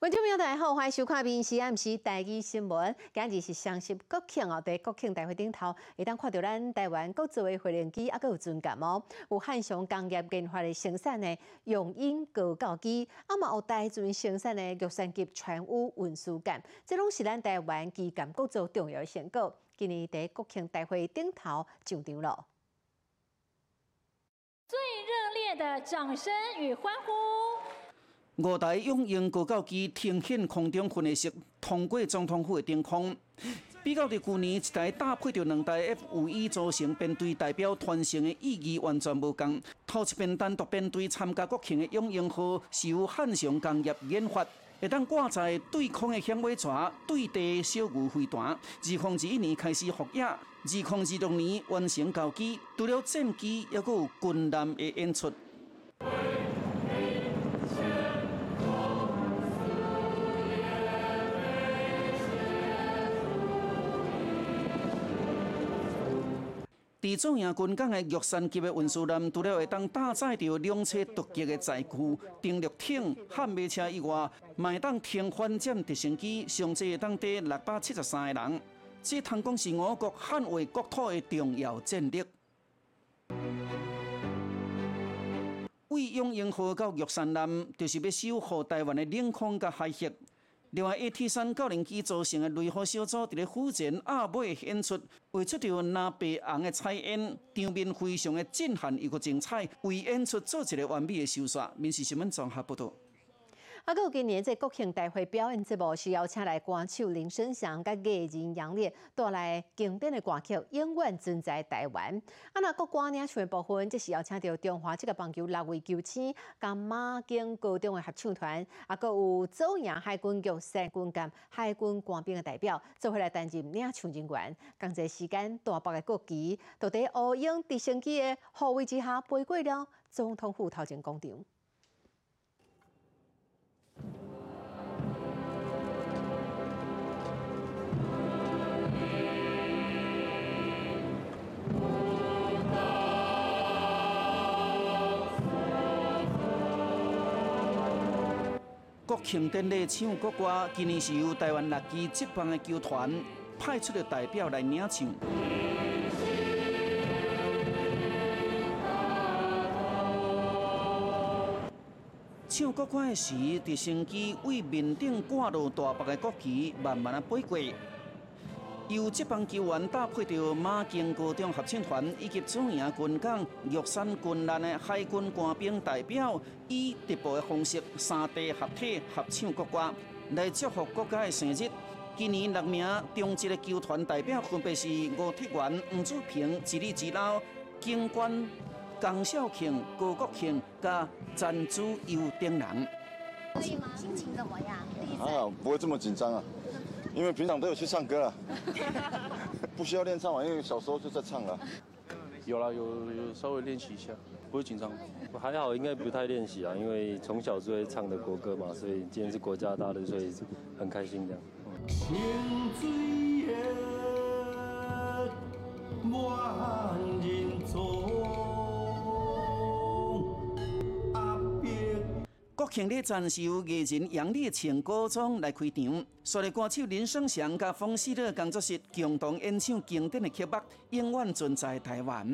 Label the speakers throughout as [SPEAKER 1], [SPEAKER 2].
[SPEAKER 1] 观众朋友大家好，欢迎收看《闽西 M 时台语新闻》。今日是双十国庆哦，在国庆大会顶头，会当看到咱台湾各自的飞行机，啊，佮有军舰哦，有汉翔工业研发的生产的用英高教机，啊嘛有台船生产的玉山级船坞运输舰，这拢是咱台湾基建各做重要的成果。今年在国庆大会顶头上场了，
[SPEAKER 2] 最热烈的掌声与欢呼。
[SPEAKER 3] 五台永鹰高教机停显空中分的式通过总统府的顶空。比较伫去年一台搭配着两台 F 五 E 组成编队代表团成的意义完全无同。头一边单独编队参加国庆的永鹰号是由汉翔工业研发，会当挂载对空的响尾蛇、对地小鱼飞弹。二零二一年开始服役，二零二六年完成交机，除了战机，还有军舰的演出。伫中央军港的玉山级的运输舰，除了会当搭载着两车突击的载具、登陆艇、悍马车以外，会当停反舰直升机，上会当得六百七十三个人。这通讲是我国捍卫国土的重要战略。为永英号到玉山舰，就是要守护台湾的领空甲海峡。另外，A T 三九零机组成的雷虎小组伫咧福建阿尾演出，为出着蓝白红的彩烟，场面非常的震撼又个精彩，为演出做一个完美的收煞。民事新闻综合报道。
[SPEAKER 1] 啊，有今年这国庆大会表演节目是邀请来歌手林生祥甲艺人杨烈带来经典的歌曲《永远存在台湾》。啊，那国歌领唱的部分，这是邀请到中华这个棒球六位球星、甲马京高中的合唱团，啊，佮有周营海军玉山军舰海军官兵的代表，做回来担任领唱人员。刚才时间，大北的国旗都在乌鹰直升机的护卫之下飞过了总统府头前广场。
[SPEAKER 3] 国庆典礼唱国歌，今年是由台湾六支职棒的球团派出的代表来领唱。唱国歌的时，直升机为面顶挂落大白的国旗，慢慢啊飞过。由这帮球员搭配着马京高中合唱团以及中营军港玉山军舰的海军官兵代表，以直播的方式三地合体合唱国歌，来祝福国家的生日。今年六名中职的球团代表分别是吴铁元、吴祖平、吉利吉老、警官江少庆、高国庆、加詹子优等人。
[SPEAKER 4] 可以吗？心情怎么样？
[SPEAKER 5] 还好，不会这么紧张啊。因为平常都有去唱歌了，不需要练唱嘛，因为小时候就在唱了。
[SPEAKER 6] 有啦，有有稍微练习一下，不会紧张。还好，应该不太练习啊，因为从小就会唱的国歌嘛，所以今天是国家大的，所以很开心这样。
[SPEAKER 3] 国庆礼展是艺人杨丽穿古装来开场，率领歌手林生祥甲冯思乐工作室共同演唱经典的曲目《永远存在台湾》。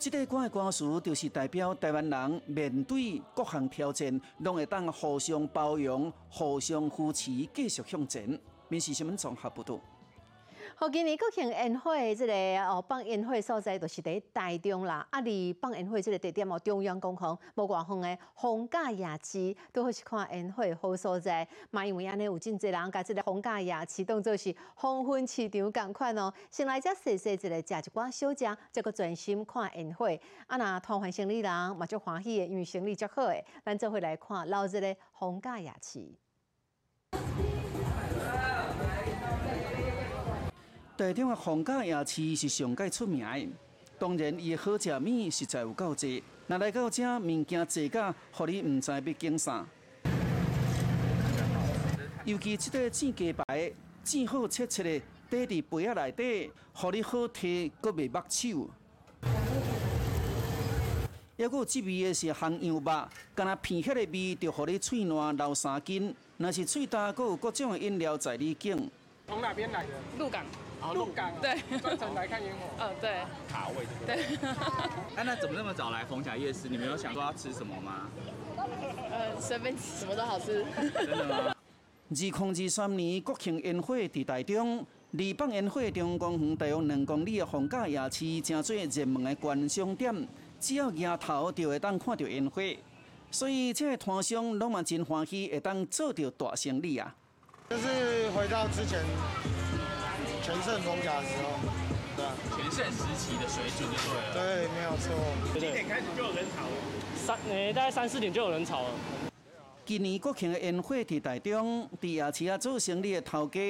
[SPEAKER 3] 这个歌的歌词就是代表台湾人面对各项挑战，拢会当互相包容、互相扶持，继续向前。面试新闻综合报道。
[SPEAKER 1] 好，今年国庆宴会这个哦，放宴会所在就是伫台中啦。啊，离放宴会这个地点哦，中央公园无偌远的逢甲夜市，都好是看宴会好所在。嘛，因为安尼有真侪人甲这个逢甲夜市当做是黄昏市场共款哦。先来只细细一个食一寡小食，再个专心看宴会。啊，那团圆生理人嘛足欢喜的，因为生理足好诶。咱做伙来看老这个逢甲夜市。
[SPEAKER 3] 台中的逢甲夜市是上界出名的，当然伊的好食物实在有够多。若来到这物件济甲，互你毋知要拣啥。尤其这个煎鸡排，煎好切切的，堆伫杯仔内底，互你好摕，阁袂目手。还佫有滋味的是红羊肉，干那片迄个味，就互你喙烂流三斤。若是喙焦，阁有各种的饮料在你境。
[SPEAKER 7] 从哪边来的？
[SPEAKER 8] 鹿港。
[SPEAKER 7] 港。
[SPEAKER 8] 对。
[SPEAKER 7] 专程来看烟火。
[SPEAKER 8] 嗯，对。
[SPEAKER 7] 卡位
[SPEAKER 8] 对。
[SPEAKER 9] 哎，那怎么那么早来逢甲夜市？你们有想说要吃什么吗？
[SPEAKER 8] 呃，随便吃，什么都好吃。
[SPEAKER 9] 真的吗？
[SPEAKER 3] 二零二三年国庆烟火伫台中，二放烟火中公园大约两公里的逢甲夜市，真做热门的观赏点。只要抬头就会当看到烟火，所以这个摊商拢嘛真欢喜会当做到大生意啊！
[SPEAKER 10] 就是回到之前全盛逢甲的时候，对啊，
[SPEAKER 9] 全盛时期的水准就对了。
[SPEAKER 10] 对，没有错。
[SPEAKER 7] 几点开始就有人潮了？
[SPEAKER 11] 三，呃，大概三四点就有人潮了。
[SPEAKER 3] 今年国庆的烟火伫台中，伫夜市啊做生意的头家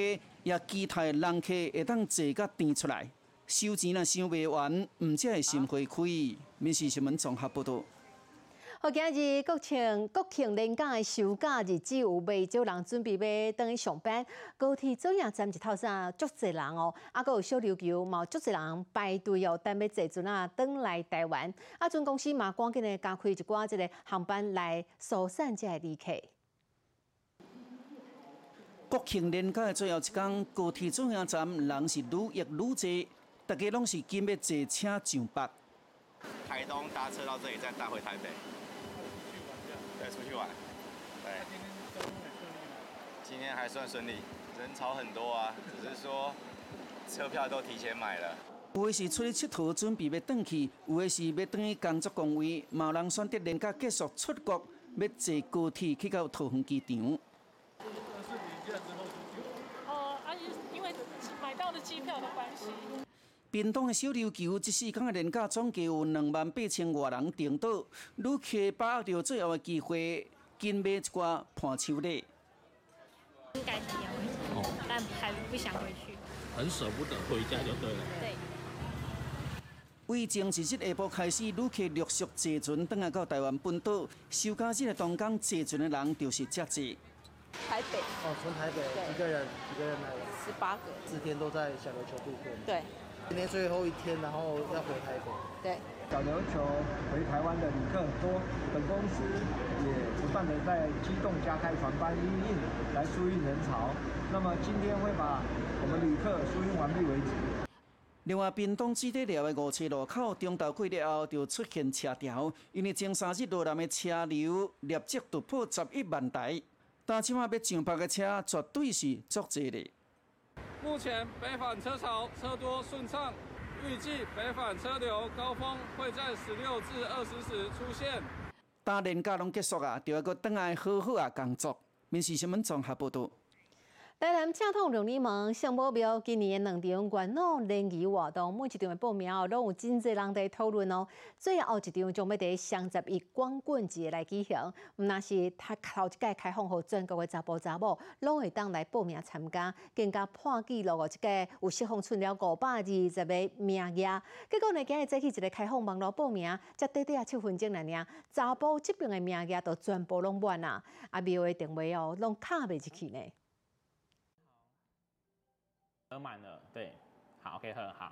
[SPEAKER 3] 也期待人客会当坐甲甜出来。收钱若收袂完，毋则会心灰开。民事新闻综合报道。
[SPEAKER 1] 好，今日国庆国庆连假的休假日子，有未少人准备要等去上班。高铁中央站一头上足侪人哦，啊，阁有小琉球嘛，足侪人排队哦，等要坐船啊，等来台湾。啊，船公司嘛，赶紧的加开一寡即个航班来疏散这旅客。
[SPEAKER 3] 国庆连假的最后一天，高铁中央站人是愈越愈多。大家拢是紧要坐车上北。
[SPEAKER 12] 台东搭车到这里，再搭回台北。对，出去玩。对。今天还算顺利，人潮很多啊，只是说车票都提前买了。
[SPEAKER 3] 有的是出去佚佗，准备要转去；有的是要转去工作岗位，有人选择连假结束出国，要坐高铁去到桃园机场。
[SPEAKER 2] 哦，啊，因为买到的机票的关系。
[SPEAKER 3] 屏东的小琉球，一时间的年假总计有两万八千外人订到，旅客把握着最后的机会，紧买一挂伴手礼。
[SPEAKER 13] 应该是要回去，但还不想回去。
[SPEAKER 14] 很舍不得回家就对了。
[SPEAKER 13] 对。
[SPEAKER 3] 为前一日下晡开始，旅客陆续坐船登来到台湾本岛，休假日的东港坐船的人就是这济。
[SPEAKER 15] 台北。
[SPEAKER 10] 哦，从台北几个人？几个人来的？
[SPEAKER 15] 十八个。
[SPEAKER 10] 四天都在小琉球度过。
[SPEAKER 15] 对。
[SPEAKER 10] 今天最后一天，然后要回台北。
[SPEAKER 15] 对，
[SPEAKER 16] 小琉球回台湾的旅客很多，本公司也不断的在机动加开船班，运营来疏运人潮。那么今天会把我们旅客疏运完毕为止。
[SPEAKER 3] 另外，屏东基地寮的五车路口中道过了后，就出现车条，因为前三日落南的车流立即突破十一万台，但即马要上北的车绝对是足济的。
[SPEAKER 17] 目前北返车潮车多顺畅，预计北返车流高峰会在十六至二十时出现。
[SPEAKER 3] 大年假拢结束啊，就要搁等下好好啊工作。民事新闻综合报道。
[SPEAKER 1] 台南正统龙年门相保镖今年两场元老联谊活动，每一场的报名哦，拢有真侪人在讨论哦。最后一场将要在双十一光棍节来举行，毋那是他头一届开放，互全国的查甫查某拢会当来报名参加，更加破纪录哦！即个有释放出了五百二十个名额，结果呢，今日早起一个开放网络报名，才短短啊七分钟来领，查甫这边的名额都全部拢满啊！啊，庙的定位哦，拢卡袂入去呢。
[SPEAKER 11] 喝满了，对，好，OK，喝好。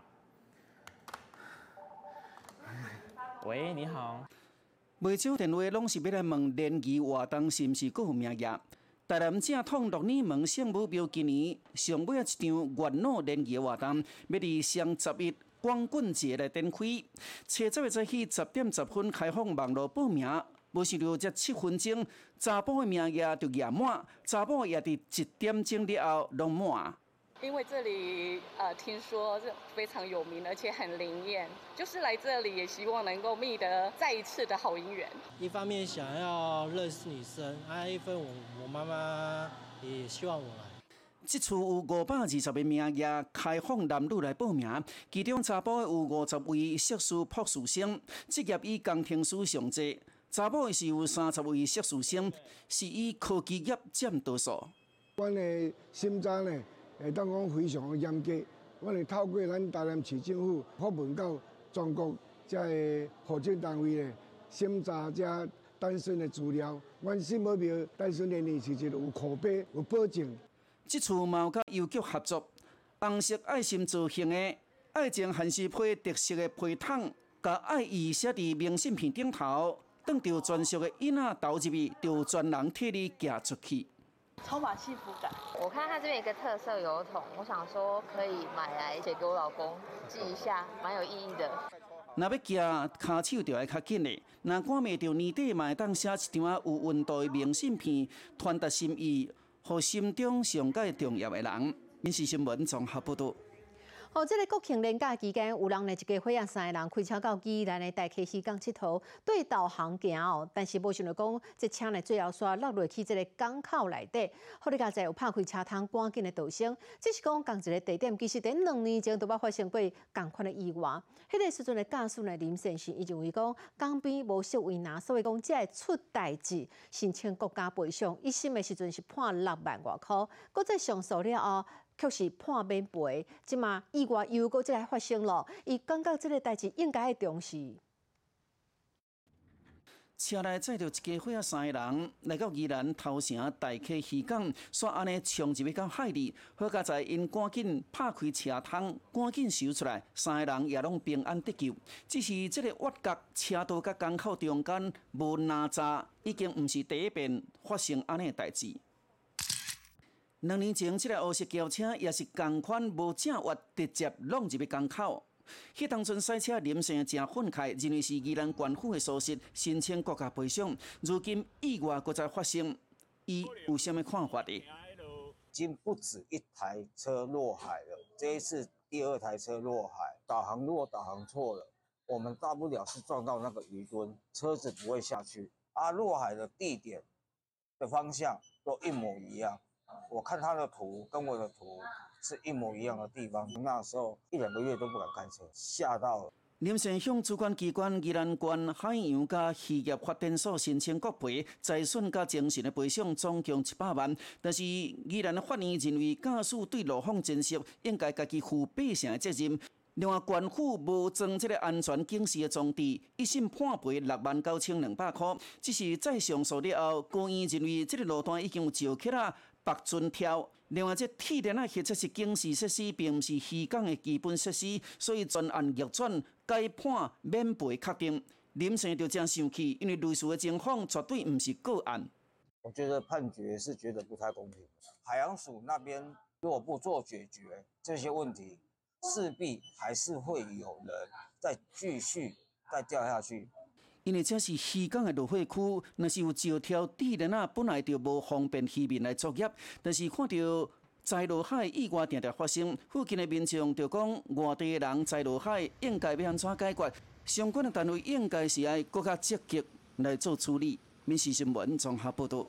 [SPEAKER 11] 喂，你好。
[SPEAKER 3] 未少电话拢是要来问联谊活动是毋是够有名额？台南正统六年门圣母庙今年上尾一场元老联谊活动，要伫双十一光棍节来展开。七十月早起十点十分开放网络报名，无想到这七分钟，查甫的名额就额满，查甫也伫一点钟了后拢满。
[SPEAKER 18] 因为这里呃听说是非常有名，而且很灵验，就是来这里也希望能够觅得再一次的好姻缘。
[SPEAKER 19] 一方面想要认识女生，啊，一份我我妈妈也希望我来。
[SPEAKER 3] 这次有五百二十个名额开放男女来报名，其中查甫的有五十位硕士、博士生，职业以工程师上济；查甫的是有三十位硕士生，是以科技业占多数。
[SPEAKER 20] 阮的心脏呢？会当讲非常严格，我哋透过咱台南市政府发问到全国遮个户政单位咧，审查遮单身的资料。阮新保庙单身年龄是一个有可比、有保证。
[SPEAKER 3] 这次嘛有甲邮局合作，红色爱心造型的爱情汉是配特色的皮筒，甲爱意写伫明信片顶头，等到专属的囡仔投入去，就专人替你寄出去。
[SPEAKER 15] 充满幸福感。
[SPEAKER 21] 我看它这边有一个特色油桶，我想说可以买来写给我老公寄一下，蛮有意义的。
[SPEAKER 3] 那要寄，骹手就要较紧的。若赶未到年底，嘛会当写一张啊有温度的明信片，传达心意，互心中上界重要的人。民事新闻综合报道。
[SPEAKER 1] 哦，这个国庆连假期间，有人呢一家伙仔三个人开车到宜兰的大溪溪港佚佗，对导航行哦，但是无想到讲，这车呢最后煞落落去这个港口内底，好你家在有拍开车窗，赶紧的逃生。只是讲同一个地点，其实伫两年前都捌发生过共款的意外。迄个时阵的驾驶呢林先生，伊认为讲港边无设为难，所以讲只会出代志，申请国家赔偿。一审的时阵是判六万外箍，搁再上诉了哦。却是判免赔，即嘛意外又搁再来发生了，伊感觉这个代志应该重视。
[SPEAKER 3] 车内载着一家伙仔三个人来到宜兰头城大溪渔港，煞安尼冲入去到海里，好佳在因赶紧拍开车窗，赶紧收出来，三个人也拢平安得救。只是这个挖角车道甲港口中间无哪吒，已经毋是第一遍发生安尼代志。两年前，这个黑色轿车也是同款无正挖，直接弄入去港口。迄当阵赛车林生正愤慨，认为是宜兰官府的疏失，申请国家赔偿。如今意外搁再发生，伊有什么看法呢？已
[SPEAKER 22] 经不止一台车落海了，这一次第二台车落海，导航如果导航错了，我们大不了是撞到那个鱼墩，车子不会下去。啊，落海的地点的方向都一模一样。我看他的图跟我的图是一模一样的地方，那时候一两个月都不敢开车，吓到了。
[SPEAKER 3] 林先向主管机关宜兰县海洋加渔业发展所申请国赔，财损加精神的赔偿总共一百万。但是宜兰的法院认为，驾驶对路况真实，应该家己负八成的责任。另外，官府无装这个安全警示的装置，一审判赔六万九千两百块。只是再上诉了后，高院认为这个路段已经有石刻啊。白尊条，另外这铁链啊，或者是警示设施，并不是渔港的基本设施，所以专案逆转，该判免赔确定。林生就这样生气，因为类似的情况绝对不是个案。
[SPEAKER 22] 我觉得判决是觉得不太公平。海洋署那边如果不做解决这些问题，势必还是会有人再继续再掉下去。
[SPEAKER 3] 因为这是西港的芦荟区，若是有石条、地链啊，本来就无方便渔民来作业。但是看到在落海意外常常发生，附近的民众就讲外地的人在落海应该要安怎解决？相关的单位应该是要更加积极来做处理。民事新闻综合报道。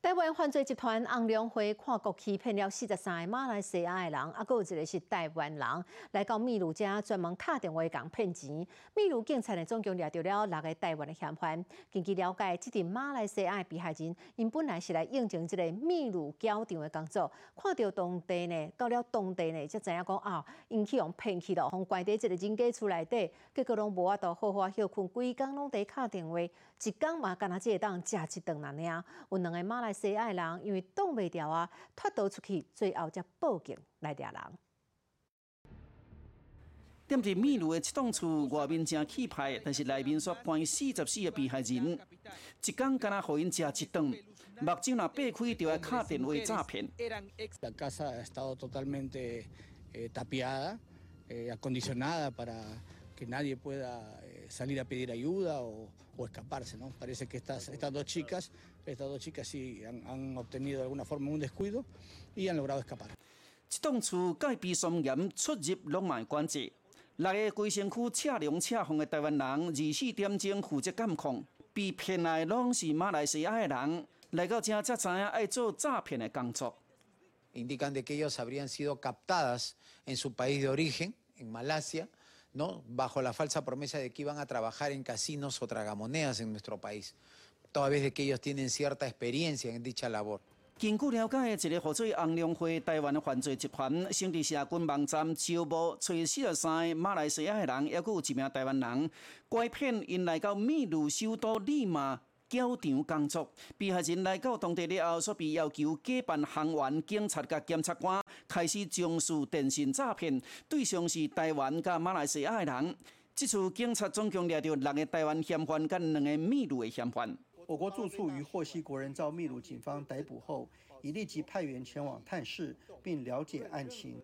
[SPEAKER 1] 台湾犯罪集团红良会跨国欺骗了四十三个马来西亚的人，啊，有一个是台湾人，来到秘鲁家专门打电话讲骗钱。秘鲁警察呢总共抓到了六个台湾的嫌犯。根据了解，这名马来西亚的被害人，因本来是来应征这个秘鲁交场的工作，看到当地呢，到了当地呢，才知影讲啊，因去用骗去了，从关在这个人家厝内底，结果拢无法度好好休困，规工拢在打电话，一工嘛，干那只会当食一顿那尔。有两个马来。西爱人因为挡袂掉啊，脱逃出去，最后才报警来抓人。
[SPEAKER 3] 踮伫秘鲁的一栋厝外面正气派，但是内面却关四十四个被害人，一工敢若互因食一顿，目睭若擘开就要敲电话诈骗。
[SPEAKER 23] que nadie pueda salir a pedir ayuda o, o escaparse. ¿no? Parece que estas, estas dos chicas, estas dos chicas sí han, han obtenido de alguna forma un descuido y han logrado escapar.
[SPEAKER 3] 这栋厝戒备森严，出入拢卖管制。六个规身躯赤龙赤凤的台湾人，二四点钟负责监控，被骗来拢是马来西亚的人，来到这才知影爱做诈骗的工作。
[SPEAKER 23] Indican de que ellos habrían sido captadas en su país de origen, en Malasia, ¿no? bajo la falsa promesa de que iban a trabajar en casinos o tragamonedas en nuestro país, Toda vez de que ellos tienen cierta experiencia en dicha labor.
[SPEAKER 3] 根据了解，一个合作红龙会台湾犯罪集团，成立社群网站招募找四十三马来西亚人，还有一名台湾人，拐骗因来到秘鲁首都利马教场工作。被害人来到当地了后，所被要求假扮行员、警察甲检察官，开始从事电信诈骗，对象是台湾甲马来西亚人。这次警察总共抓到六个台湾嫌犯，跟两个秘鲁的嫌犯。
[SPEAKER 24] 我国住处于获悉国人遭秘鲁警方逮捕后，已立即派员前往探视，并了解案情。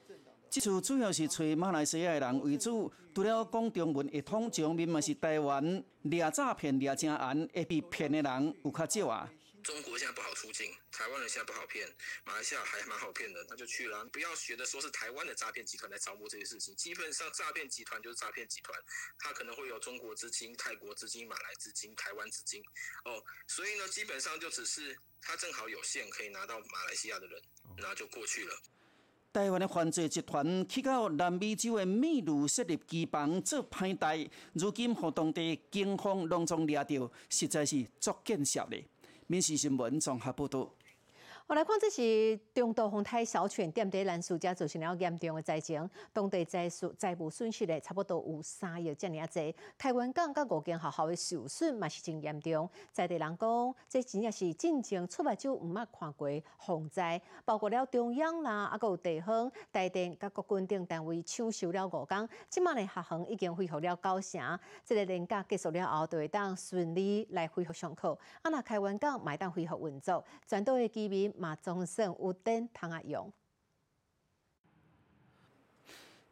[SPEAKER 3] 这次主要是找马来西亚的人为主，除了讲中文会通，上面嘛是台湾掠诈骗、掠正案会被骗的人有较少啊。
[SPEAKER 25] 中国现在不好出境，台湾人现在不好骗，马来西亚还蛮好骗的，那就去了。不要学的说是台湾的诈骗集团来招募这些事情，基本上诈骗集团就是诈骗集团，它可能会有中国资金、泰国资金、马来资金、台湾资金，哦，所以呢，基本上就只是他正好有线可以拿到马来西亚的人，然后就过去了。
[SPEAKER 3] 台湾的犯罪集团去到南美洲的秘鲁设立机房做派代，如今和当地警方隆重抓到，实在是足见效的。民事新闻综合报道。
[SPEAKER 1] 我来看，这是中度风台小犬店在兰树家造成了严重的灾情，当地灾损财务损失的差不多有三亿这尔济。台湾港甲五间学校的受损嘛是真严重。在地人讲，这真正是进前出目睭毋捌看过洪灾，包括了中央啦，啊，有地方、台电甲各军等单位抢修了五工，即卖的学校已经恢复了九成。这个年假结束了后，就会当顺利来恢复上课。啊，那台湾港买当恢复运作，全岛的居民。马总算有电通啊用。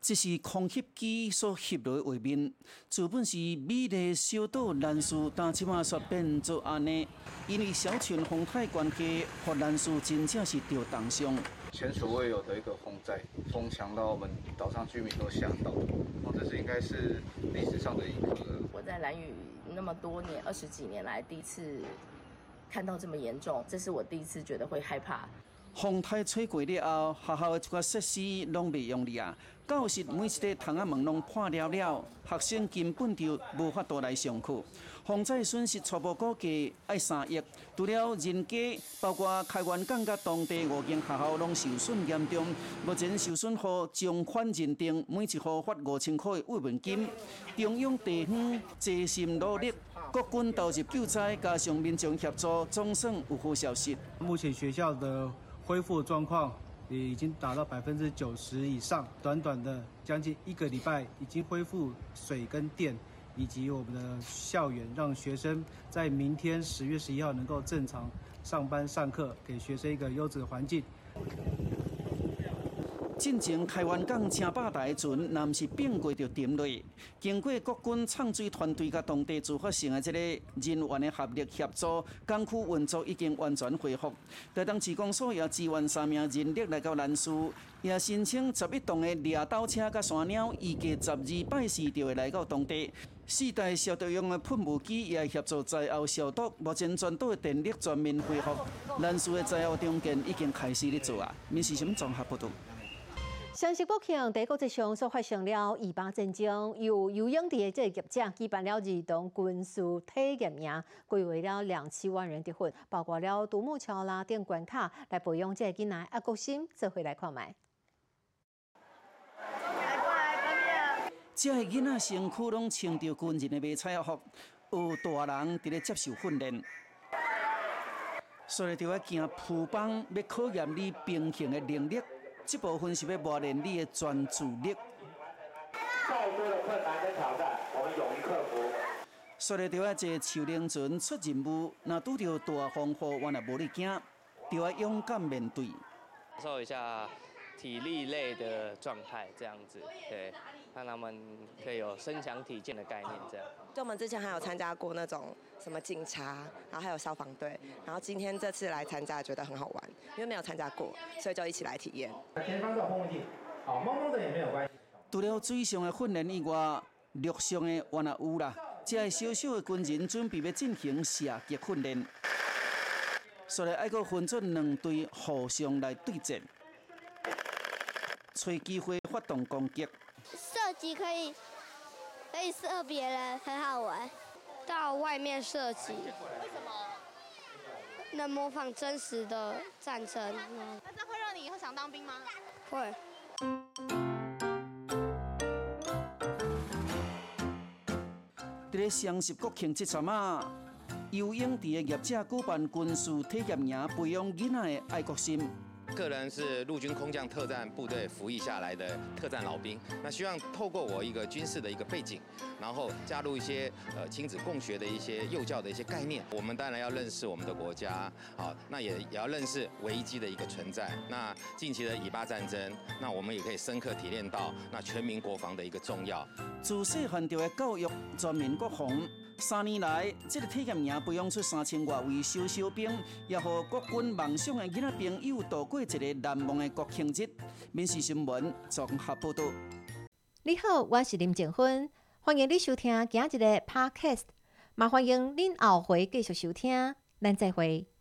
[SPEAKER 3] 这是空气机所摄落的画面，原本是美丽小岛兰树，但即马煞变做安尼，因为小群风太关系，和兰树真正是着重伤。
[SPEAKER 26] 前所未有的一个风灾，风强到我们岛上居民都吓到，哦，这是应该是历史上的一个。
[SPEAKER 27] 我在兰屿那么多年，二十几年来第一次。看到这么严重，这是我第一次觉得会害怕。
[SPEAKER 3] 风台吹过了后，学校的这个设施拢未用力啊。教室每一个窗仔门拢破了了，学生根本就无法度来上课。防灾损失初步估计爱三亿，除了人家，包括开元港甲当地五间学校拢受损严重。目前受损户将款认定，每一户发五千块的慰问金。中央地方齐心努力，国军投入救灾，加上民众协助，总算有好消息。
[SPEAKER 24] 目前学校的恢复状况。也已经达到百分之九十以上，短短的将近一个礼拜，已经恢复水跟电，以及我们的校园，让学生在明天十月十一号能够正常上班上课，给学生一个优质的环境。
[SPEAKER 3] 进前开湾港车百台船，南是并过着沉落。经过国军畅水团队甲当地自发性的这个人员的合力协助，港区运作已经完全恢复。台东市公所也支援三名人力来到南苏，也申请十一栋的猎刀车甲山鸟，预计十二拜四就会来到当地。四台消毒用的喷雾机也协助灾后消毒。目前全岛的电力全面恢复，南苏的灾后重建已经开始咧做啊。民事新闻综合报道。
[SPEAKER 1] 双十国庆，在国际上所发生了二八战争，由游泳队的这个业者举办了儿童军事体验营，规划了两千万人的份，包括了独木桥啦、电关卡，来培养这囡仔爱国心，做回来看卖。
[SPEAKER 3] 这个囡仔身躯拢穿着军人的迷彩服，有大人伫咧接受训练，所以就要行铺帮，要考验你平衡的能力。这部分是要磨练你的专注力。
[SPEAKER 28] 再多的困难跟挑战，我们勇于克服。
[SPEAKER 3] 所以就要坐树林船出任务，那拄着大风雨，我也无你惊，就要勇敢面对。
[SPEAKER 29] 感受一下体力类的状态，这样子，对，让他们可以有身强体健的概念，这样。
[SPEAKER 30] 就我们之前还有参加过那种什么警察，然后还有消防队，然后今天这次来参加，觉得很好玩，因为没有参加过，所以就一起来体验。
[SPEAKER 28] 前方有碰碰镜，好，蒙蒙的也没有关系。
[SPEAKER 3] 除了水上的训练以外，陆上的也有啦。这小小的军人准备要进行射击训练，所以爱个分作两队互相来对战，找机会发动攻击。
[SPEAKER 31] 射击可以。可以射别人，很好玩。到外面射击，为什么？能模仿真实的战争。
[SPEAKER 32] 那这会让你以后想当兵吗？
[SPEAKER 31] 会。
[SPEAKER 3] 在双十国庆节阵啊，游泳池的业者举办军事体验营，培养囡仔的爱国心。
[SPEAKER 33] 个人是陆军空降特战部队服役下来的特战老兵，那希望透过我一个军事的一个背景，然后加入一些呃亲子共学的一些幼教的一些概念。我们当然要认识我们的国家，好，那也也要认识危机的一个存在。那近期的以巴战争，那我们也可以深刻体验到那全民国防的一个重要。
[SPEAKER 3] 自细汉就的教育全民国防。三年来，这个体验营培养出三千多位小小兵，也和国军梦想的囡仔朋友度过一个难忘的国庆节。民事新闻综合报道。
[SPEAKER 1] 你好，我是林静芬，欢迎你收听今日的 Podcast，也欢迎您后回继续收听，咱再会。